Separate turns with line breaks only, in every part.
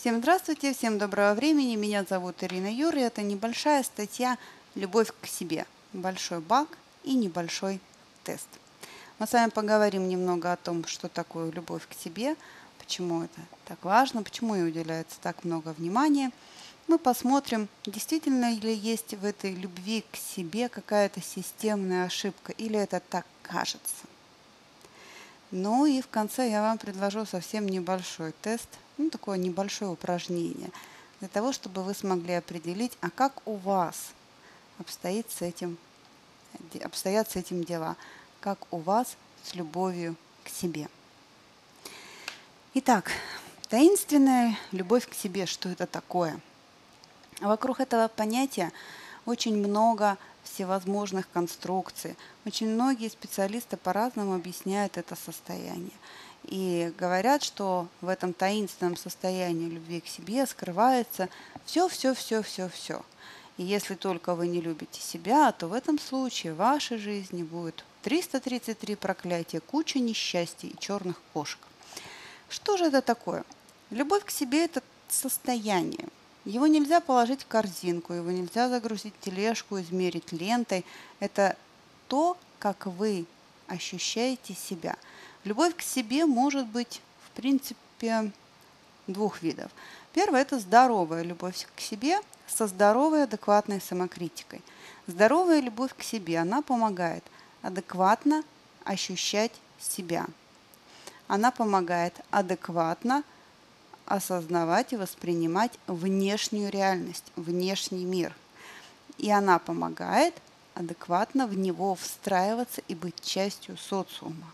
Всем здравствуйте, всем доброго времени. Меня зовут Ирина Юр, и это небольшая статья «Любовь к себе». Большой баг и небольшой тест. Мы с вами поговорим немного о том, что такое любовь к себе, почему это так важно, почему ей уделяется так много внимания. Мы посмотрим, действительно ли есть в этой любви к себе какая-то системная ошибка, или это так кажется. Ну и в конце я вам предложу совсем небольшой тест, ну такое небольшое упражнение, для того, чтобы вы смогли определить, а как у вас обстоит с этим, обстоят с этим дела, как у вас с любовью к себе. Итак, таинственная любовь к себе, что это такое? Вокруг этого понятия очень много всевозможных конструкций. Очень многие специалисты по-разному объясняют это состояние. И говорят, что в этом таинственном состоянии любви к себе скрывается все-все-все-все-все. И если только вы не любите себя, то в этом случае в вашей жизни будет 333 проклятия, куча несчастий и черных кошек. Что же это такое? Любовь к себе – это состояние – его нельзя положить в корзинку, его нельзя загрузить в тележку, измерить лентой. Это то, как вы ощущаете себя. Любовь к себе может быть, в принципе, двух видов. Первое – это здоровая любовь к себе со здоровой, адекватной самокритикой. Здоровая любовь к себе, она помогает адекватно ощущать себя. Она помогает адекватно осознавать и воспринимать внешнюю реальность, внешний мир. И она помогает адекватно в него встраиваться и быть частью социума.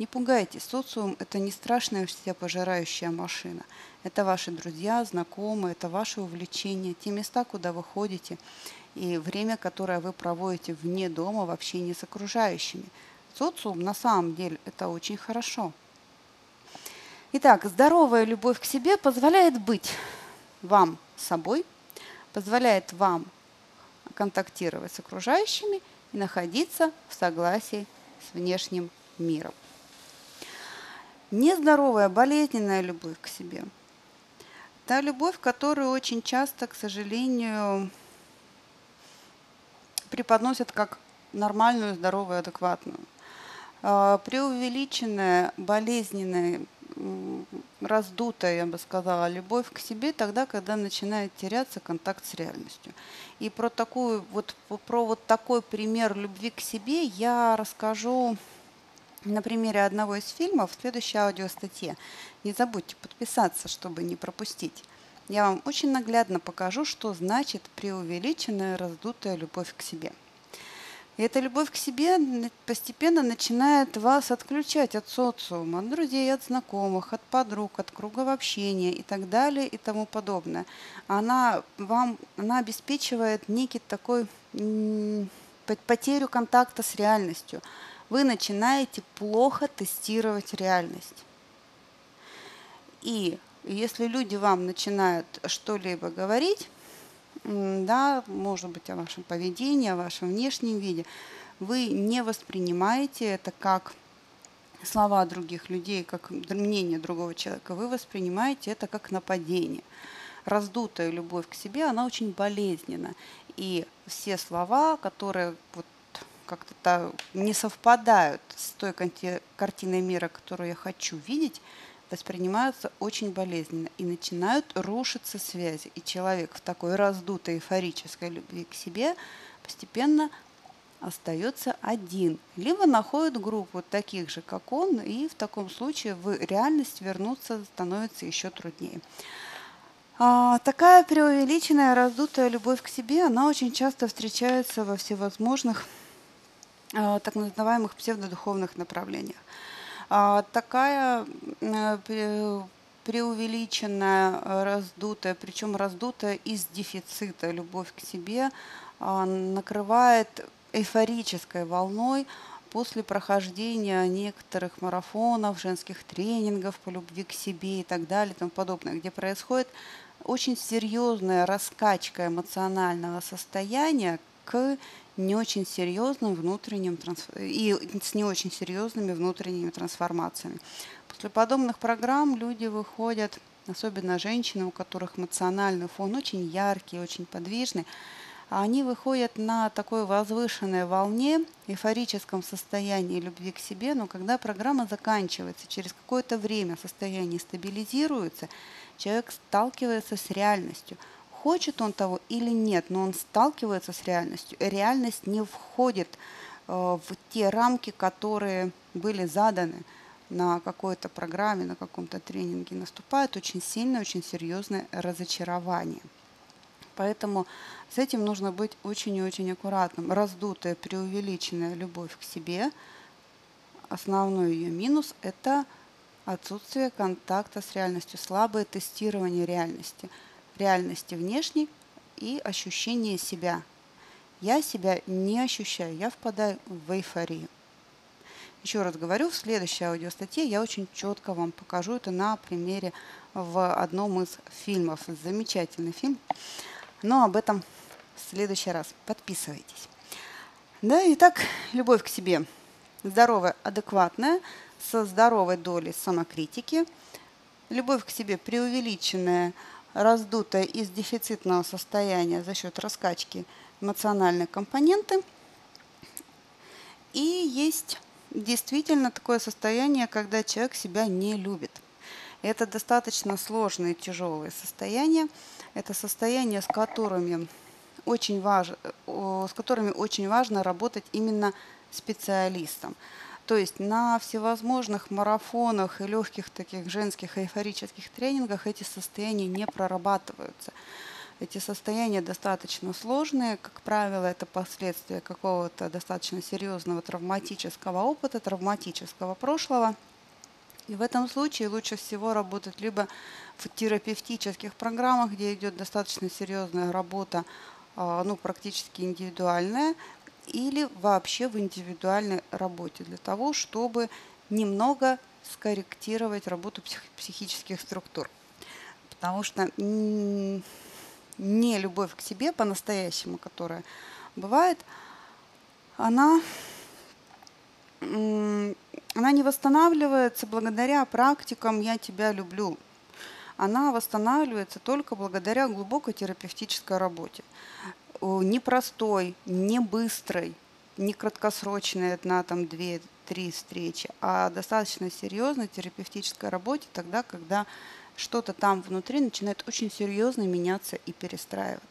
Не пугайтесь, социум – это не страшная все пожирающая машина. Это ваши друзья, знакомые, это ваши увлечения, те места, куда вы ходите, и время, которое вы проводите вне дома в общении с окружающими. Социум на самом деле – это очень хорошо – Итак, здоровая любовь к себе позволяет быть вам собой, позволяет вам контактировать с окружающими и находиться в согласии с внешним миром. Нездоровая, болезненная любовь к себе – та любовь, которую очень часто, к сожалению, преподносят как нормальную, здоровую, адекватную. А, преувеличенная, болезненная раздутая, я бы сказала, любовь к себе тогда, когда начинает теряться контакт с реальностью. И про такую вот про вот такой пример любви к себе я расскажу на примере одного из фильмов в следующей аудиостатье. Не забудьте подписаться, чтобы не пропустить. Я вам очень наглядно покажу, что значит преувеличенная раздутая любовь к себе. И эта любовь к себе постепенно начинает вас отключать от социума, от друзей, от знакомых, от подруг, от круга общения и так далее и тому подобное. Она вам она обеспечивает некий такой потерю контакта с реальностью. Вы начинаете плохо тестировать реальность. И если люди вам начинают что-либо говорить, да, может быть, о вашем поведении, о вашем внешнем виде, вы не воспринимаете это как слова других людей, как мнение другого человека, вы воспринимаете это как нападение. Раздутая любовь к себе, она очень болезненна. И все слова, которые вот как-то не совпадают с той картиной мира, которую я хочу видеть, воспринимаются очень болезненно и начинают рушиться связи. И человек в такой раздутой эйфорической любви к себе постепенно остается один. Либо находит группу таких же, как он, и в таком случае в реальность вернуться становится еще труднее. А, такая преувеличенная, раздутая любовь к себе, она очень часто встречается во всевозможных так называемых псевдодуховных направлениях. А, такая э, преувеличенная, раздутая, причем раздутая из дефицита любовь к себе, а, накрывает эйфорической волной после прохождения некоторых марафонов, женских тренингов по любви к себе и так далее и тому подобное, где происходит очень серьезная раскачка эмоционального состояния к не очень серьезным внутренним и с не очень серьезными внутренними трансформациями. После подобных программ люди выходят особенно женщины, у которых эмоциональный фон очень яркий, очень подвижный, они выходят на такой возвышенной волне, эйфорическом состоянии любви к себе, но когда программа заканчивается, через какое-то время состояние стабилизируется, человек сталкивается с реальностью. Хочет он того или нет, но он сталкивается с реальностью. Реальность не входит э, в те рамки, которые были заданы на какой-то программе, на каком-то тренинге. Наступает очень сильное, очень серьезное разочарование. Поэтому с этим нужно быть очень и очень аккуратным. Раздутая, преувеличенная любовь к себе, основной ее минус – это отсутствие контакта с реальностью, слабое тестирование реальности, реальности внешней и ощущение себя. Я себя не ощущаю, я впадаю в эйфорию. Еще раз говорю, в следующей аудиостатье я очень четко вам покажу это на примере в одном из фильмов. Замечательный фильм. Но об этом в следующий раз. Подписывайтесь. Да, итак, любовь к себе. Здоровая, адекватная, со здоровой долей самокритики. Любовь к себе преувеличенная, раздутая из дефицитного состояния за счет раскачки эмоциональной компоненты. И есть действительно такое состояние, когда человек себя не любит. Это достаточно сложные, тяжелые состояния. Это состояния, с которыми очень важно, с которыми очень важно работать именно специалистам. То есть на всевозможных марафонах и легких таких женских эйфорических тренингах эти состояния не прорабатываются. Эти состояния достаточно сложные, как правило, это последствия какого-то достаточно серьезного травматического опыта, травматического прошлого – и в этом случае лучше всего работать либо в терапевтических программах, где идет достаточно серьезная работа, а, ну, практически индивидуальная, или вообще в индивидуальной работе для того, чтобы немного скорректировать работу псих, психических структур. Потому что не любовь к себе по-настоящему, которая бывает, она она не восстанавливается благодаря практикам «я тебя люблю». Она восстанавливается только благодаря глубокой терапевтической работе. Непростой, не быстрой, не краткосрочной, одна, там, две, три встречи, а достаточно серьезной терапевтической работе тогда, когда что-то там внутри начинает очень серьезно меняться и перестраиваться.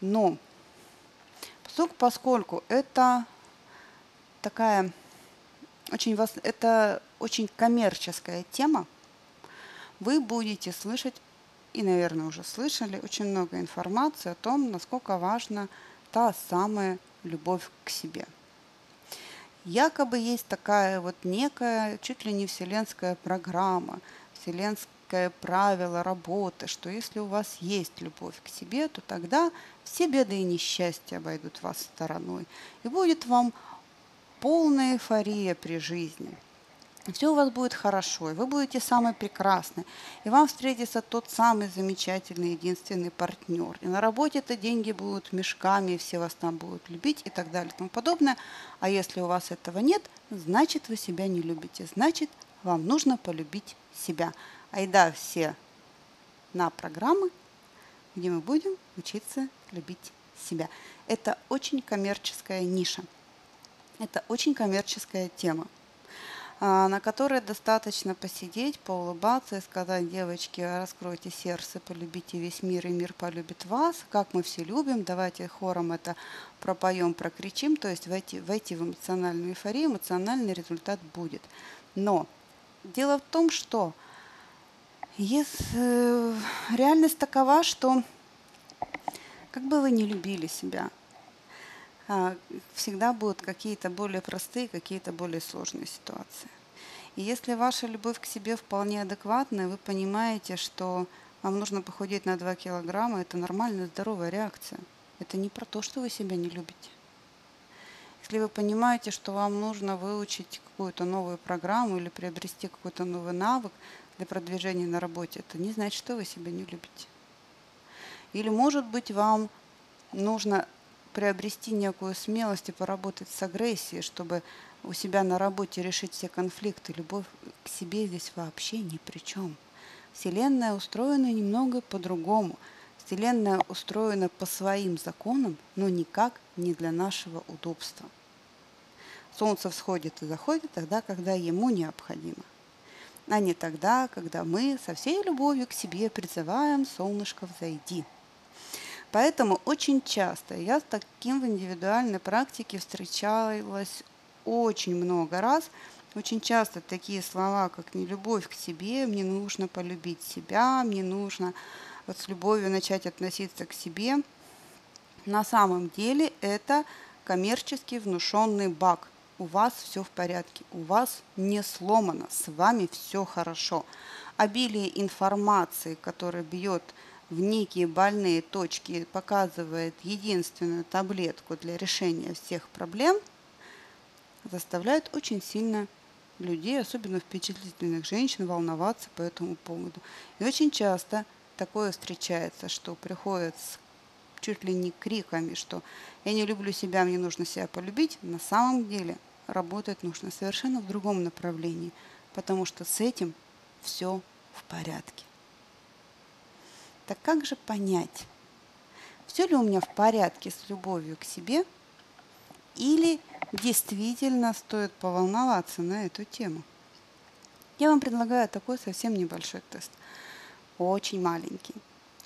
Но поскольку это такая очень, это очень коммерческая тема, вы будете слышать, и, наверное, уже слышали, очень много информации о том, насколько важна та самая любовь к себе. Якобы есть такая вот некая, чуть ли не вселенская программа, вселенская некое правило работы, что если у вас есть любовь к себе, то тогда все беды и несчастья обойдут вас стороной. И будет вам полная эйфория при жизни. Все у вас будет хорошо, и вы будете самый прекрасный, и вам встретится тот самый замечательный, единственный партнер. И на работе это деньги будут мешками, и все вас там будут любить и так далее и тому подобное. А если у вас этого нет, значит вы себя не любите, значит вам нужно полюбить себя айда все на программы, где мы будем учиться любить себя. Это очень коммерческая ниша. Это очень коммерческая тема, на которой достаточно посидеть, поулыбаться и сказать, девочки, раскройте сердце, полюбите весь мир, и мир полюбит вас, как мы все любим, давайте хором это пропоем, прокричим, то есть войти, войти в эмоциональную эйфорию, эмоциональный результат будет. Но дело в том, что если, э, реальность такова, что как бы вы не любили себя, а, всегда будут какие-то более простые, какие-то более сложные ситуации. И если ваша любовь к себе вполне адекватная, вы понимаете, что вам нужно похудеть на 2 килограмма, это нормальная, здоровая реакция. Это не про то, что вы себя не любите. Если вы понимаете, что вам нужно выучить какую-то новую программу или приобрести какой-то новый навык, для продвижения на работе, это не значит, что вы себя не любите. Или, может быть, вам нужно приобрести некую смелость и поработать с агрессией, чтобы у себя на работе решить все конфликты. Любовь к себе здесь вообще ни при чем. Вселенная устроена немного по-другому. Вселенная устроена по своим законам, но никак не для нашего удобства. Солнце всходит и заходит тогда, когда ему необходимо, а не тогда, когда мы со всей любовью к себе призываем «Солнышко, взойди». Поэтому очень часто я с таким в индивидуальной практике встречалась очень много раз. Очень часто такие слова, как не любовь к себе, мне нужно полюбить себя, мне нужно вот с любовью начать относиться к себе. На самом деле это коммерчески внушенный баг. У вас все в порядке, у вас не сломано, с вами все хорошо. Обилие информации, которая бьет в некие больные точки, показывает единственную таблетку для решения всех проблем – заставляет очень сильно людей, особенно впечатлительных женщин, волноваться по этому поводу. И очень часто такое встречается, что приходят с чуть ли не криками, что я не люблю себя, мне нужно себя полюбить. На самом деле работать нужно совершенно в другом направлении, потому что с этим все в порядке. Так как же понять, все ли у меня в порядке с любовью к себе – или действительно стоит поволноваться на эту тему. Я вам предлагаю такой совсем небольшой тест. Очень маленький.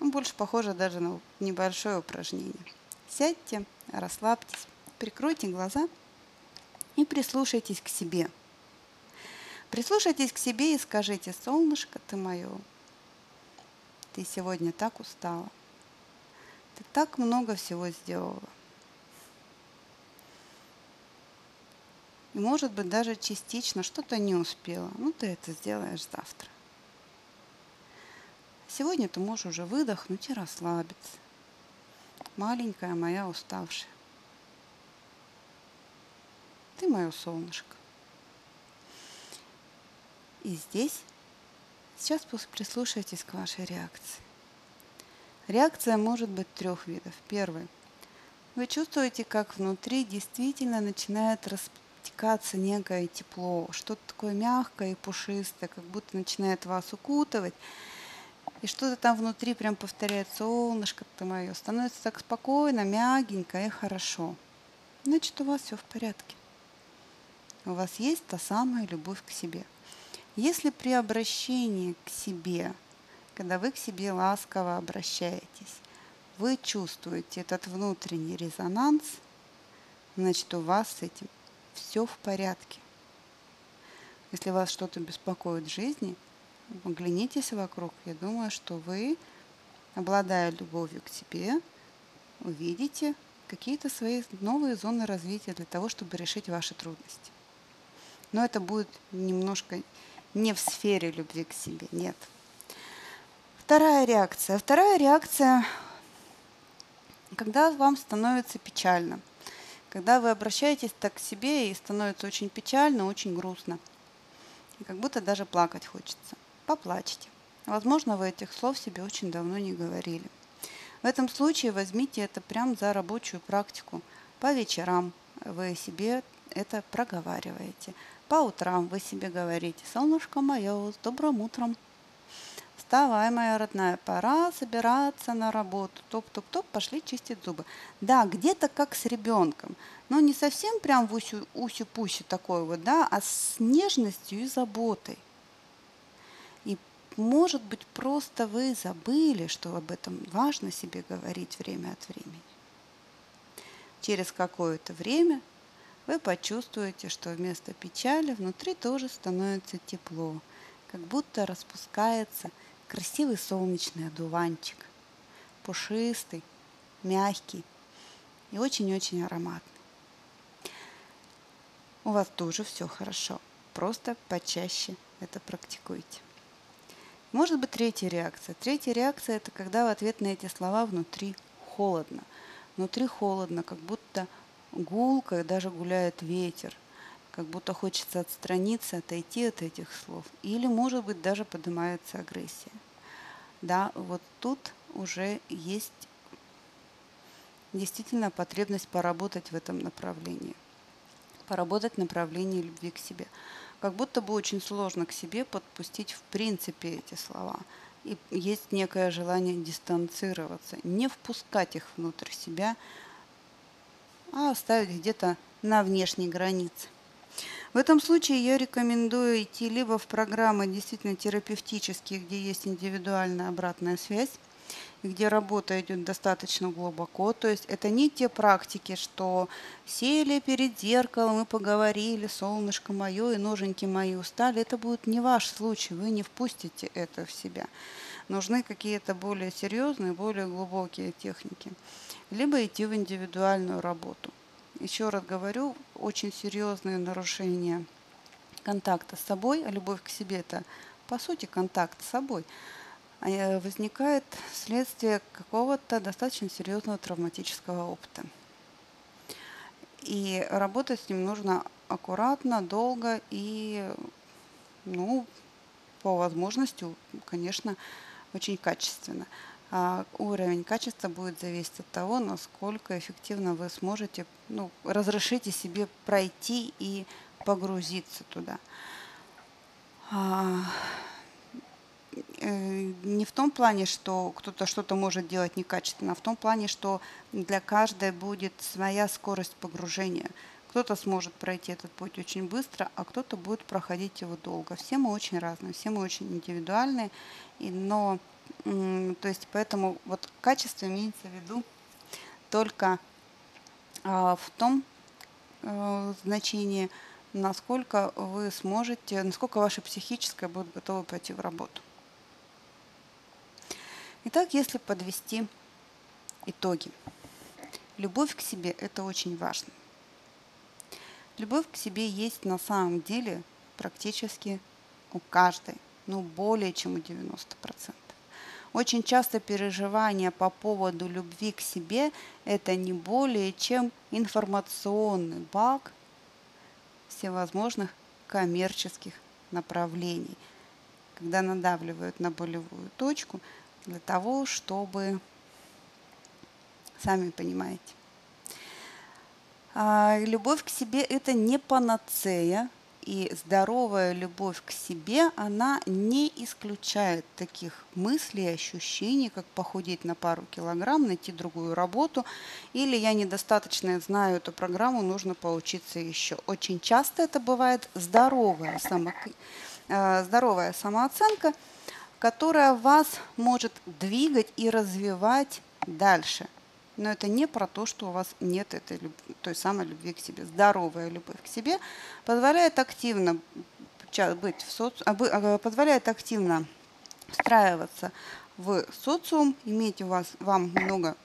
Он больше похож даже на небольшое упражнение. Сядьте, расслабьтесь, прикройте глаза и прислушайтесь к себе. Прислушайтесь к себе и скажите, солнышко ты мое, ты сегодня так устала, ты так много всего сделала. И может быть даже частично что-то не успела. Ну, ты это сделаешь завтра. Сегодня ты можешь уже выдохнуть и расслабиться. Маленькая моя уставшая. Ты мое солнышко. И здесь сейчас прислушайтесь к вашей реакции. Реакция может быть трех видов. Первый. Вы чувствуете, как внутри действительно начинает растекаться некое тепло, что-то такое мягкое и пушистое, как будто начинает вас укутывать. И что-то там внутри прям повторяет, солнышко ты мое, становится так спокойно, мягенько и хорошо. Значит, у вас все в порядке. У вас есть та самая любовь к себе. Если при обращении к себе, когда вы к себе ласково обращаетесь, вы чувствуете этот внутренний резонанс, значит, у вас с этим все в порядке. Если вас что-то беспокоит в жизни, оглянитесь вокруг. Я думаю, что вы, обладая любовью к себе, увидите какие-то свои новые зоны развития для того, чтобы решить ваши трудности. Но это будет немножко не в сфере любви к себе, нет. Вторая реакция. Вторая реакция, когда вам становится печально – когда вы обращаетесь так к себе и становится очень печально, очень грустно. И как будто даже плакать хочется. Поплачьте. Возможно, вы этих слов себе очень давно не говорили. В этом случае возьмите это прям за рабочую практику. По вечерам вы себе это проговариваете. По утрам вы себе говорите «Солнышко мое, с добрым утром». Вставай, моя родная, пора собираться на работу. Топ-топ-топ, пошли чистить зубы. Да, где-то как с ребенком, но не совсем прям в усю-пуще такой вот, да, а с нежностью и заботой. И может быть просто вы забыли, что об этом важно себе говорить время от времени. Через какое-то время вы почувствуете, что вместо печали внутри тоже становится тепло, как будто распускается красивый солнечный одуванчик, пушистый, мягкий и очень-очень ароматный. У вас тоже все хорошо, просто почаще это практикуйте. Может быть третья реакция. Третья реакция – это когда в ответ на эти слова внутри холодно. Внутри холодно, как будто гулко, даже гуляет ветер – как будто хочется отстраниться, отойти от этих слов. Или, может быть, даже поднимается агрессия. Да, вот тут уже есть действительно потребность поработать в этом направлении. Поработать в направлении любви к себе. Как будто бы очень сложно к себе подпустить в принципе эти слова. И есть некое желание дистанцироваться, не впускать их внутрь себя, а оставить где-то на внешней границе. В этом случае я рекомендую идти либо в программы действительно терапевтические, где есть индивидуальная обратная связь, где работа идет достаточно глубоко. То есть это не те практики, что сели перед зеркалом и поговорили, солнышко мое и ноженьки мои устали. Это будет не ваш случай, вы не впустите это в себя. Нужны какие-то более серьезные, более глубокие техники. Либо идти в индивидуальную работу. Еще раз говорю, очень серьезные нарушения контакта с собой, а любовь к себе это по сути контакт с собой – возникает вследствие какого-то достаточно серьезного травматического опыта. И работать с ним нужно аккуратно, долго и, ну, по возможности, конечно, очень качественно. А уровень качества будет зависеть от того, насколько эффективно вы сможете, ну, разрешите себе пройти и погрузиться туда. Э, не в том плане, что кто-то что-то может делать некачественно, а в том плане, что для каждой будет своя скорость погружения. Кто-то сможет пройти этот путь очень быстро, а кто-то будет проходить его долго. Все мы очень разные, все мы очень индивидуальные, и, но то есть поэтому вот качество имеется в виду только а, в том а, значении, насколько вы сможете, насколько ваше психическое будет готово пойти в работу. Итак, если подвести итоги. Любовь к себе – это очень важно. Любовь к себе есть на самом деле практически у каждой, ну более чем у 90%. Очень часто переживания по поводу любви к себе – это не более чем информационный баг всевозможных коммерческих направлений, когда надавливают на болевую точку – для того, чтобы, сами понимаете, а, любовь к себе – это не панацея, и здоровая любовь к себе, она не исключает таких мыслей и ощущений, как похудеть на пару килограмм, найти другую работу, или я недостаточно знаю эту программу, нужно поучиться еще. Очень часто это бывает здоровая, само... А, здоровая самооценка – которая вас может двигать и развивать дальше. Но это не про то, что у вас нет этой той самой любви к себе. Здоровая любовь к себе позволяет активно быть в соци... А, а, позволяет активно встраиваться в социум, иметь у вас вам много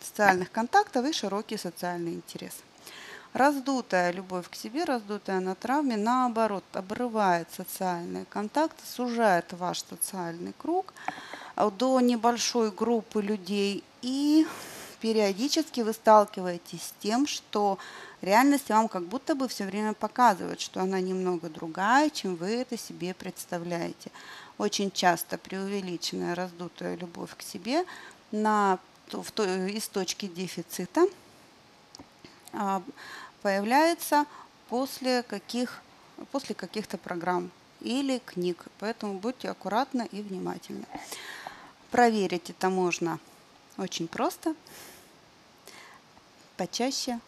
социальных контактов и широкий социальный интерес. Раздутая любовь к себе, раздутая на травме, наоборот, обрывает социальные контакты, сужает ваш социальный круг а, до небольшой группы людей и периодически вы сталкиваетесь с тем, что реальность вам как будто бы все время показывает, что она немного другая, чем вы это себе представляете. Очень часто преувеличенная раздутая любовь к себе на, в, из точки дефицита а, появляется после каких после каких-то программ или книг. Поэтому будьте аккуратны и внимательны. Проверить это можно очень просто. Почаще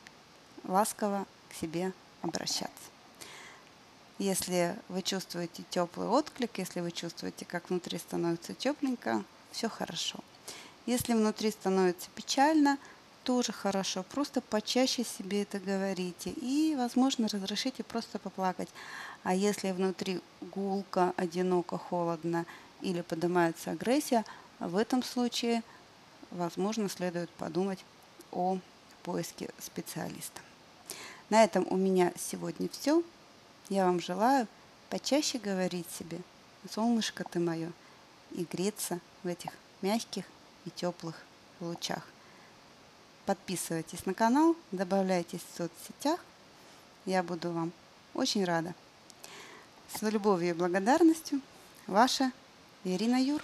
ласково к себе обращаться. Если вы чувствуете теплый отклик, если вы чувствуете, как внутри становится тепленько, все хорошо. Если внутри становится печально, тоже хорошо. Просто почаще себе это говорите. И, возможно, разрешите просто поплакать. А если внутри гулко, одиноко, холодно или поднимается агрессия, в этом случае, возможно, следует подумать о поиске специалиста. На этом у меня сегодня все. Я вам желаю почаще говорить себе «Солнышко ты мое» и греться в этих мягких и теплых лучах. Подписывайтесь на канал, добавляйтесь в соцсетях. Я буду вам очень рада. С любовью и благодарностью, ваша Ирина Юр.